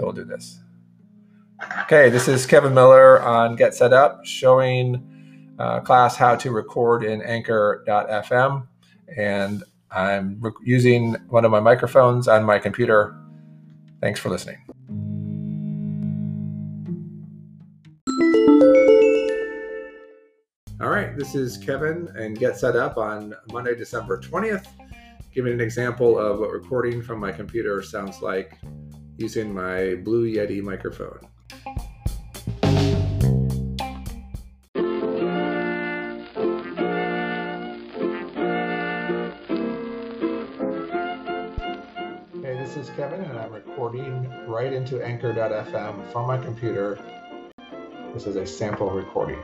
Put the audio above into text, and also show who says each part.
Speaker 1: So we'll do this. Okay, this is Kevin Miller on Get Set Up showing uh, class how to record in Anchor.fm. And I'm using one of my microphones on my computer. Thanks for listening. All right, this is Kevin and Get Set Up on Monday, December 20th, giving an example of what recording from my computer sounds like using my Blue Yeti microphone. Hey, this is Kevin, and I'm recording right into Anchor.fm from my computer. This is a sample recording.